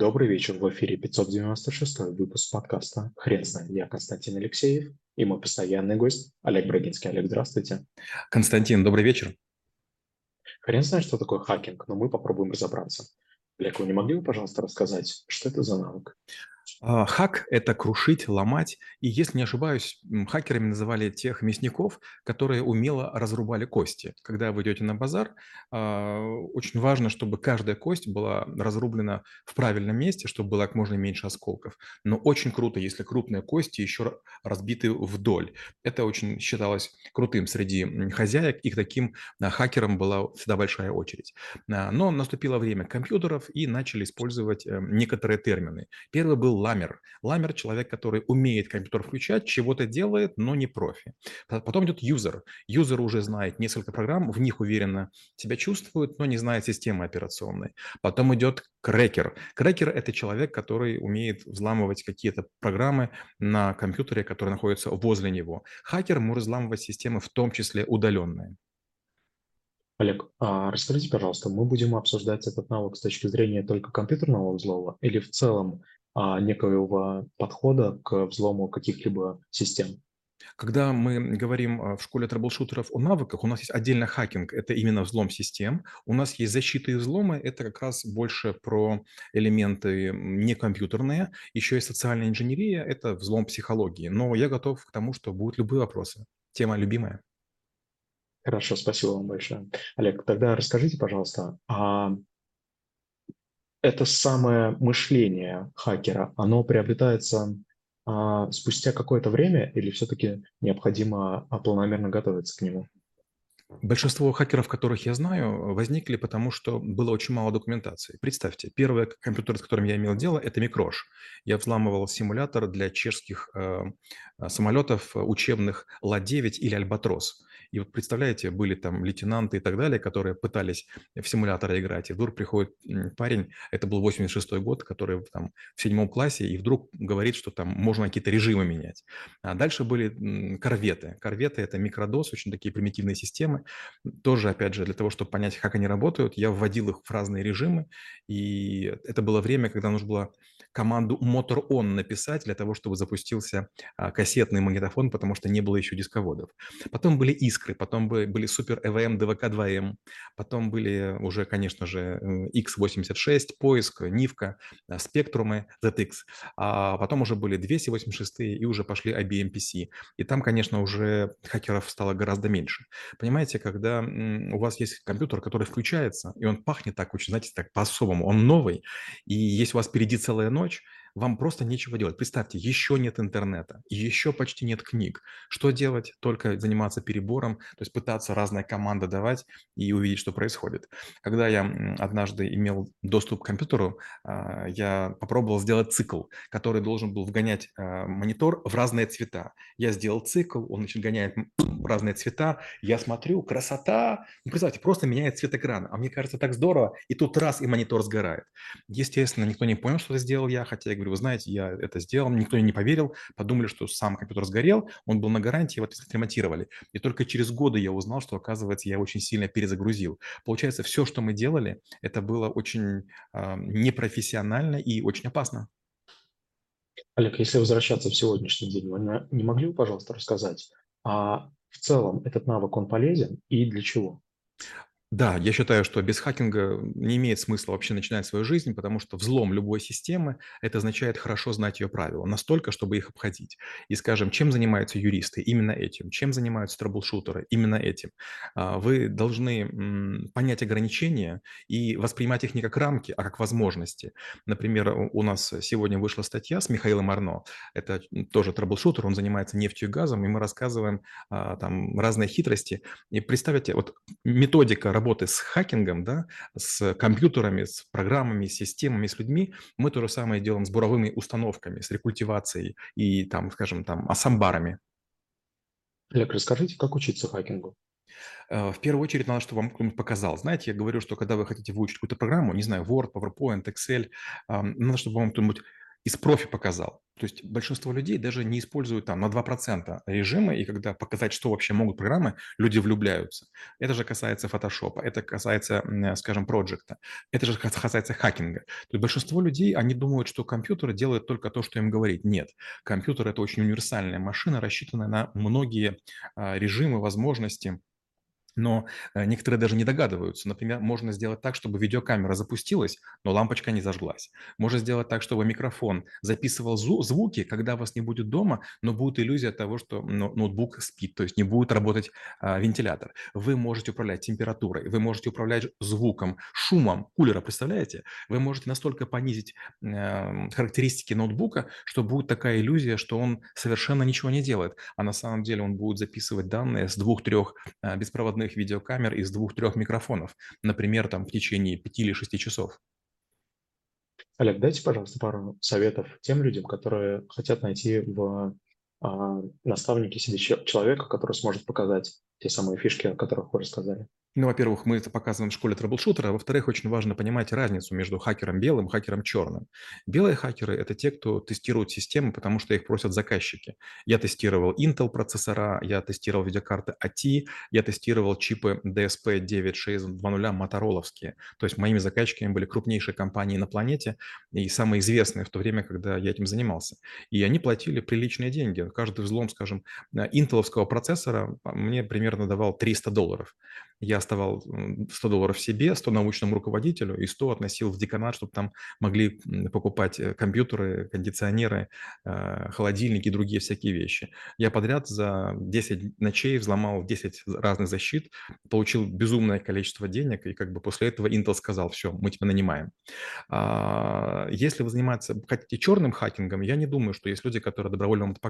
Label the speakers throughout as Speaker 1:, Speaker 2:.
Speaker 1: Добрый вечер, в эфире 596 выпуск подкаста «Хрен знает». Я Константин Алексеев и мой постоянный гость Олег Брагинский. Олег, здравствуйте.
Speaker 2: Константин, добрый вечер.
Speaker 1: Хрен знает, что такое хакинг, но мы попробуем разобраться. Олег, вы не могли бы, пожалуйста, рассказать, что это за навык?
Speaker 2: А, хак– это крушить, ломать. И если не ошибаюсь, хакерами называли тех мясников, которые умело разрубали кости. Когда вы идете на базар, а, очень важно, чтобы каждая кость была разрублена в правильном месте, чтобы было как можно меньше осколков. Но очень круто, если крупные кости еще разбиты вдоль. Это очень считалось крутым среди хозяек, и к таким а, хакерам была всегда большая очередь. Но наступило время компьютеров, и начали использовать э, некоторые термины. Первый был ламер. Ламер – человек, который умеет компьютер включать, чего-то делает, но не профи. Потом идет юзер. Юзер уже знает несколько программ, в них уверенно себя чувствует, но не знает системы операционной. Потом идет крекер. Крекер – это человек, который умеет взламывать какие-то программы на компьютере, которые находятся возле него. Хакер может взламывать системы, в том числе удаленные.
Speaker 1: Олег, а расскажите, пожалуйста, мы будем обсуждать этот навык с точки зрения только компьютерного взлома или в целом некоего подхода к взлому каких-либо систем.
Speaker 2: Когда мы говорим а, в школе трэблшутеров о навыках, у нас есть отдельно хакинг, это именно взлом систем. У нас есть защита и взломы, это как раз больше про элементы не компьютерные. Еще есть социальная инженерия, это взлом психологии. Но я готов к тому, что будут любые вопросы. Тема любимая.
Speaker 1: Хорошо, спасибо вам большое. Олег, тогда расскажите, пожалуйста, а это самое мышление хакера, оно приобретается а, спустя какое-то время или все-таки необходимо а, планомерно готовиться к нему?
Speaker 2: Большинство хакеров, которых я знаю, возникли потому, что было очень мало документации. Представьте, первый компьютер, с которым я имел дело, это Микрош. Я взламывал симулятор для чешских э, самолетов учебных Ла-9 или Альбатрос. И вот представляете, были там лейтенанты и так далее, которые пытались в симуляторы играть. И вдруг приходит парень, это был 86 год, который там в седьмом классе, и вдруг говорит, что там можно какие-то режимы менять. А дальше были корветы. Корветы – это микродос, очень такие примитивные системы. Тоже, опять же, для того, чтобы понять, как они работают, я вводил их в разные режимы. И это было время, когда нужно было команду motor on написать для того, чтобы запустился а, кассетный магнитофон, потому что не было еще дисководов. Потом были искры, потом были супер EVM, DVK 2M, потом были уже, конечно же, X86, поиск, Нивка, а, спектрумы, ZX, а потом уже были 286 и уже пошли IBM PC. И там, конечно, уже хакеров стало гораздо меньше. Понимаете, когда у вас есть компьютер, который включается, и он пахнет так очень, знаете, так по-особому, он новый, и есть у вас впереди целая ночь, ночь, вам просто нечего делать. Представьте, еще нет интернета, еще почти нет книг. Что делать? Только заниматься перебором, то есть пытаться разные команды давать и увидеть, что происходит. Когда я однажды имел доступ к компьютеру, а, я попробовал сделать цикл, который должен был вгонять а, монитор в разные цвета. Я сделал цикл, он значит, гоняет разные цвета, я смотрю, красота. Ну, представьте, просто меняет цвет экрана. А мне кажется, так здорово, и тут раз, и монитор сгорает. Естественно, никто не понял, что это сделал я, хотя я говорю, вы знаете, я это сделал, никто не поверил, подумали, что сам компьютер сгорел, он был на гарантии, его отремонтировали. И только через годы я узнал, что, оказывается, я очень сильно перезагрузил. Получается, все, что мы делали, это было очень э, непрофессионально и очень опасно.
Speaker 1: Олег, если возвращаться в сегодняшний день, вы не могли бы, пожалуйста, рассказать, а в целом этот навык, он полезен и для чего?
Speaker 2: Да, я считаю, что без хакинга не имеет смысла вообще начинать свою жизнь, потому что взлом любой системы– это означает хорошо знать ее правила, настолько, чтобы их обходить. И, скажем, чем занимаются юристы? Именно этим. Чем занимаются трэблшутеры? Именно этим. А, вы должны понять ограничения и воспринимать их не как рамки, а как возможности. Например, у нас сегодня вышла статья с Михаилом Арно. Это тоже трэблшутер, он занимается нефтью и газом, и мы рассказываем а, там разные хитрости. И представьте, вот методика работы с хакингом, да, с компьютерами, с программами, с системами, с людьми, мы то же самое делаем с буровыми установками, с рекультивацией и, там, скажем, там, с амбарами.
Speaker 1: Олег, расскажите, как учиться хакингу?
Speaker 2: Э, в первую очередь надо, чтобы вам кто-нибудь показал. Знаете, я говорю, что когда вы хотите выучить какую-то программу, не знаю, Word, PowerPoint, Excel, надо, чтобы вам кто-нибудь из профи показал. То есть большинство людей даже не используют там на 2% режимы, и когда показать, что вообще могут программы, люди влюбляются. Это же касается фотошопа, это касается, скажем, проекта, это же касается хакинга. То есть большинство людей, они думают, что компьютеры делают только то, что им говорит. Нет, компьютер – это очень универсальная машина, рассчитанная на многие а, режимы, возможности, но э, некоторые даже не догадываются. Например, можно сделать так, чтобы видеокамера запустилась, но лампочка не зажглась. Можно сделать так, чтобы микрофон записывал звуки, когда вас не будет дома, но будет иллюзия того, что ноутбук спит, то есть не будет работать а, вентилятор. Вы можете управлять температурой, вы можете управлять звуком, шумом кулера, представляете? Вы можете настолько понизить э, характеристики ноутбука, что будет такая иллюзия, что он совершенно ничего не делает, а на самом деле он будет записывать данные с двух-трех э, беспроводных беспроводных видеокамер из двух-трех микрофонов, например, там в течение пяти или шести часов.
Speaker 1: Олег, дайте, пожалуйста, пару советов тем людям, которые хотят найти в а, наставнике себе человека, который сможет показать те самые фишки, о которых вы рассказали.
Speaker 2: Ну, во-первых, мы это показываем в школе трэблшутера, а во-вторых, очень важно понимать разницу между хакером белым и хакером черным. Белые хакеры – это те, кто тестирует системы, потому что их просят заказчики. Я тестировал Intel процессора, я тестировал видеокарты AT, я тестировал чипы DSP 9620 мотороловские. То есть моими заказчиками были крупнейшие компании на планете и самые известные в то время, когда я этим занимался. И они платили приличные деньги. Каждый взлом, скажем, интеловского процессора мне примерно давал 300 долларов. Я оставал 100 долларов себе, 100 научному руководителю и 100 относил в деканат, чтобы там могли покупать э, компьютеры, кондиционеры, э, холодильники и другие всякие вещи. Я подряд за 10 ночей взломал 10 разных защит, получил безумное количество денег, и как бы после этого Intel сказал, все, мы тебя нанимаем. А, если вы занимаетесь, хотите черным хакингом, я не думаю, что есть люди, которые добровольно вам это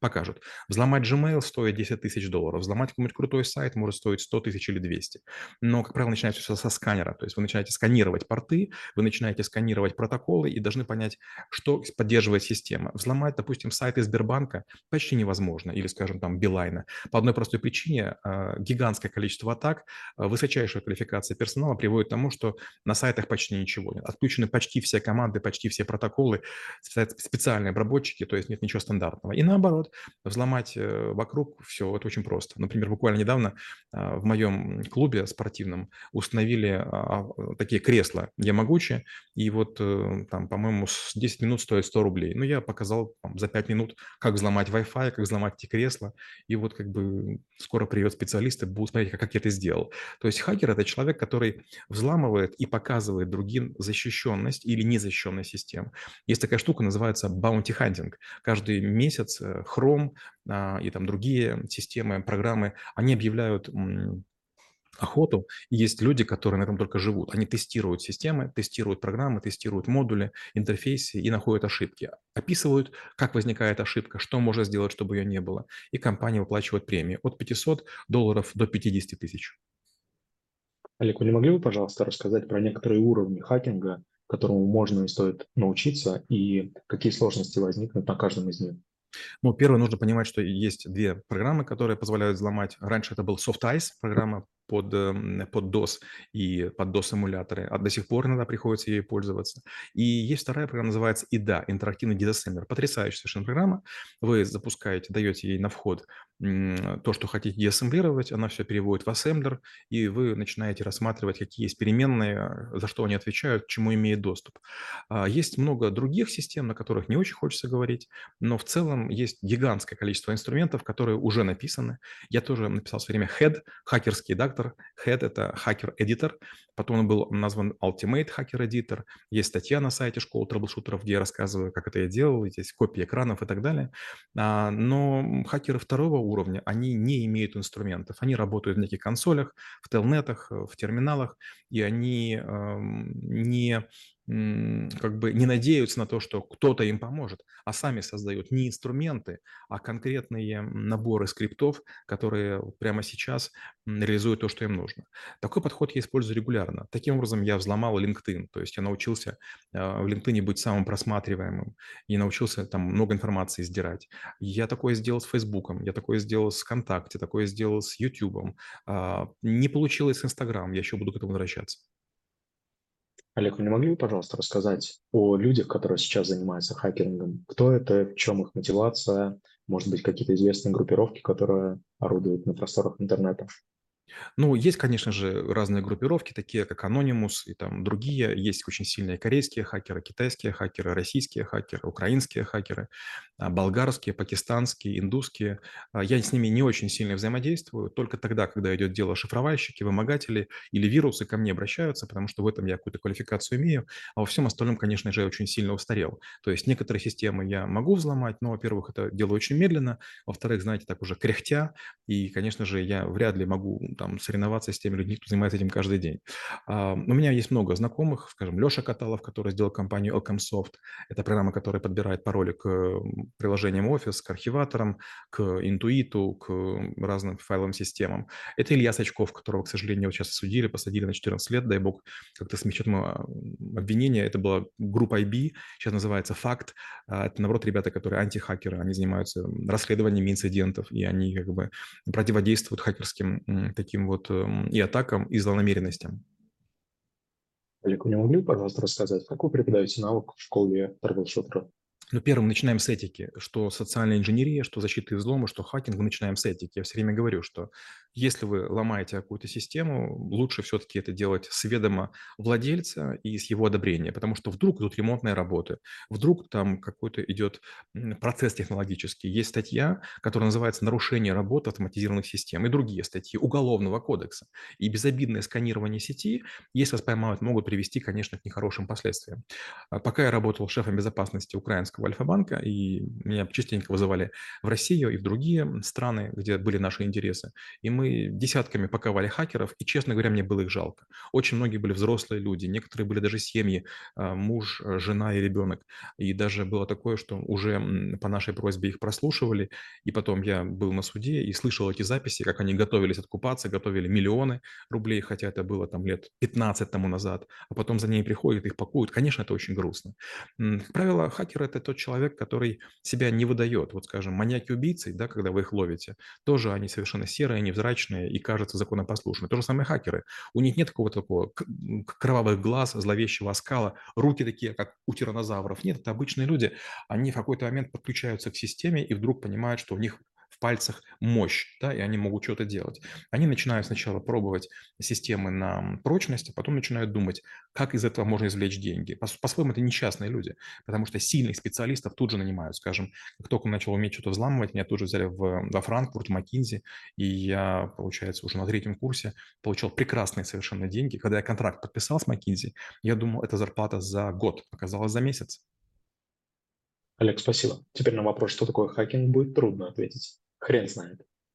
Speaker 2: покажут. Взломать Gmail стоит 10 тысяч долларов, взломать какой-нибудь крутой сайт может стоить 100 тысяч или 200. Но, как правило, начинается все со сканера. То есть вы начинаете сканировать порты, вы начинаете сканировать протоколы и должны понять, что поддерживает система. Взломать, допустим, сайты Сбербанка почти невозможно, или, скажем, там, Билайна. По одной простой причине а, гигантское количество атак, а, высочайшая квалификация персонала приводит к тому, что на сайтах почти ничего нет. Отключены почти все команды, почти все протоколы, специальные обработчики, то есть нет ничего стандартного. И наоборот, взломать э, вокруг все это очень просто. Например, буквально недавно а, в моем клубе спортивном установили а, а, такие кресла Ямагучи, и вот э, там, по-моему, 10 минут стоит 100 рублей. Ну, я показал там, за 5 минут, как взломать Wi-Fi, как взломать эти кресла, и вот как бы скоро приведет специалисты, будут смотреть, как, как я это сделал. То есть хакер – это человек, который взламывает и показывает другим защищенность или незащищенность систем. Есть такая штука, называется bounty hunting. Каждый месяц э, Chrome а, и там другие системы, программы, они объявляют охоту. И есть люди, которые на этом только живут. Они тестируют системы, тестируют программы, тестируют модули, интерфейсы и находят ошибки. Описывают, как возникает ошибка, что можно сделать, чтобы ее не было. И компания выплачивает премии от 500 долларов до 50 тысяч.
Speaker 1: Олег, вы не могли бы, пожалуйста, рассказать про некоторые уровни хакинга, которому можно и стоит научиться, и какие сложности возникнут на каждом из них?
Speaker 2: Ну, первое, нужно понимать, что есть две программы, которые позволяют взломать. Раньше это был SoftEyes, программа под, эм, под DOS и под DOS-эмуляторы, а до сих пор иногда приходится ей пользоваться. И есть вторая программа, называется IDA, интерактивный диассемблер. Потрясающая совершенно программа. Вы запускаете, даете ей на вход то, что хотите диассемблировать, она все переводит в ассемблер, и вы начинаете рассматривать, какие есть переменные, за что они отвечают, к чему имеет доступ. А, есть много других систем, на которых не очень хочется говорить, но в целом есть гигантское количество инструментов, которые уже написаны. Я тоже написал в свое время HEAD, хакерский редактор, редактор. Head – это хакер-эдитор. Потом он был назван Ultimate Hacker Editor. Есть статья на сайте школы трэблшутеров, где я рассказываю, как это я делал. Здесь копии экранов и так далее. А, но хакеры второго уровня, они не имеют инструментов. Они работают в неких консолях, в телнетах, в терминалах, и они не как бы не надеются на то, что кто-то им поможет, а сами создают не инструменты, а конкретные наборы скриптов, которые прямо сейчас реализуют то, что им нужно. Такой подход я использую регулярно. Таким образом, я взломал LinkedIn, то есть я научился а, в LinkedIn быть самым просматриваемым и научился там много информации сдирать. Я такое сделал с Facebook, я такое сделал с ВКонтакте, такое сделал с YouTube. А, не получилось с Instagram, я еще буду к этому возвращаться.
Speaker 1: Олег, вы не могли бы, пожалуйста, рассказать о людях, которые сейчас занимаются хакингом? Кто это, в чем их мотивация? Может быть, какие-то известные группировки, которые орудуют на просторах интернета?
Speaker 2: Ну, есть, конечно же, разные группировки, такие как Anonymous и там другие. Есть очень сильные корейские хакеры, китайские хакеры, российские хакеры, украинские хакеры, а, болгарские, пакистанские, индусские. А, я с ними не очень сильно взаимодействую. Только тогда, когда идет дело шифровальщики, вымогатели или вирусы ко мне обращаются, потому что в этом я какую-то квалификацию имею. А во всем остальном, конечно же, я очень сильно устарел. То есть некоторые системы я могу взломать, но, во-первых, это делаю очень медленно, во-вторых, знаете, так уже кряхтя, и, конечно же, я вряд ли могу там соревноваться с теми людьми, кто занимается этим каждый день. А, у меня есть много знакомых, скажем, Леша Каталов, который сделал компанию Elcomsoft. Это программа, которая подбирает пароли к приложениям Office, к архиваторам, к интуиту, к разным файловым системам. Это Илья Сачков, которого, к сожалению, вот сейчас судили, посадили на 14 лет, дай бог, как-то смягчат обвинение. Это была группа IB, сейчас называется «Факт». А, это, наоборот, ребята, которые антихакеры, они занимаются расследованием инцидентов, и они как бы противодействуют хакерским таким вот эм, и атакам, и злонамеренностям.
Speaker 1: Олег, вы не могли, пожалуйста, рассказать, как вы преподаете навык в школе трэбл-шутера?
Speaker 2: Ну, первым начинаем с этики, что социальная инженерия, что защита взлома, что хакинг, мы начинаем с этики. Я все время говорю, что если вы ломаете какую-то систему, лучше все-таки это делать с ведома владельца и с его одобрения, потому что вдруг идут ремонтные работы, вдруг там какой-то идет процесс технологический. Есть статья, которая называется «Нарушение работы автоматизированных систем» и другие статьи Уголовного кодекса. И безобидное сканирование сети, если вас поймают, могут привести, конечно, к нехорошим последствиям. А пока я работал шефом безопасности украинского Московского Альфа-банка, и меня частенько вызывали в Россию и в другие страны, где были наши интересы. И мы десятками паковали хакеров, и, честно говоря, мне было их жалко. Очень многие были взрослые люди, некоторые были даже семьи, а, муж, жена и ребенок. И даже было такое, что уже по нашей просьбе их прослушивали, и потом я был на суде и слышал эти записи, как они готовились откупаться, готовили миллионы рублей, хотя это было там лет 15 тому назад, а потом за ней приходят, их пакуют. Конечно, это очень грустно. Как правило, хакеры – это тот человек, который себя не выдает. Вот, скажем, маньяки-убийцы, да, когда вы их ловите, тоже они совершенно серые, невзрачные и, кажется, законопослушные. То же самое хакеры. У них нет какого-то такого кровавых глаз, зловещего оскала, руки такие, как у тиранозавров. Нет, это обычные люди. Они в какой-то момент подключаются к системе и вдруг понимают, что у них в пальцах мощь, да, и они могут что-то делать. Они начинают сначала пробовать системы на прочность, а потом начинают думать, как из этого можно извлечь деньги. По-своему, это несчастные люди, потому что сильных специалистов тут же нанимают. Скажем, как только начал уметь что-то взламывать, меня тут же взяли в, во Франкфурт, Макинзи, и я, получается, уже на третьем курсе получал прекрасные совершенно деньги. Когда я контракт подписал с Макинзи, я думал, это зарплата за год, оказалось за месяц.
Speaker 1: Олег, спасибо. Теперь на вопрос, что такое хакинг, будет трудно ответить. Хрен знает.